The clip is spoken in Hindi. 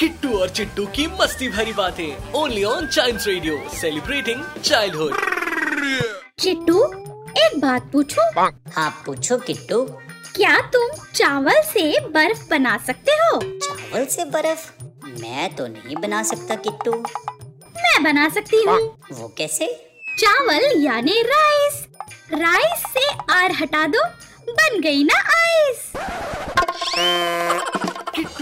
किट्टू और चिट्टू की मस्ती भरी बातें। Only on Child Radio celebrating childhood Chittu एक बात पूछूँ? हाँ। पूछो किट्टू। क्या तुम चावल से बर्फ़ बना सकते हो? चावल से बर्फ़? मैं तो नहीं बना सकता किट्टू। मैं बना सकती हूँ। वो कैसे? चावल यानी राइस। राइस से आर हटा दो बन गई ना आइस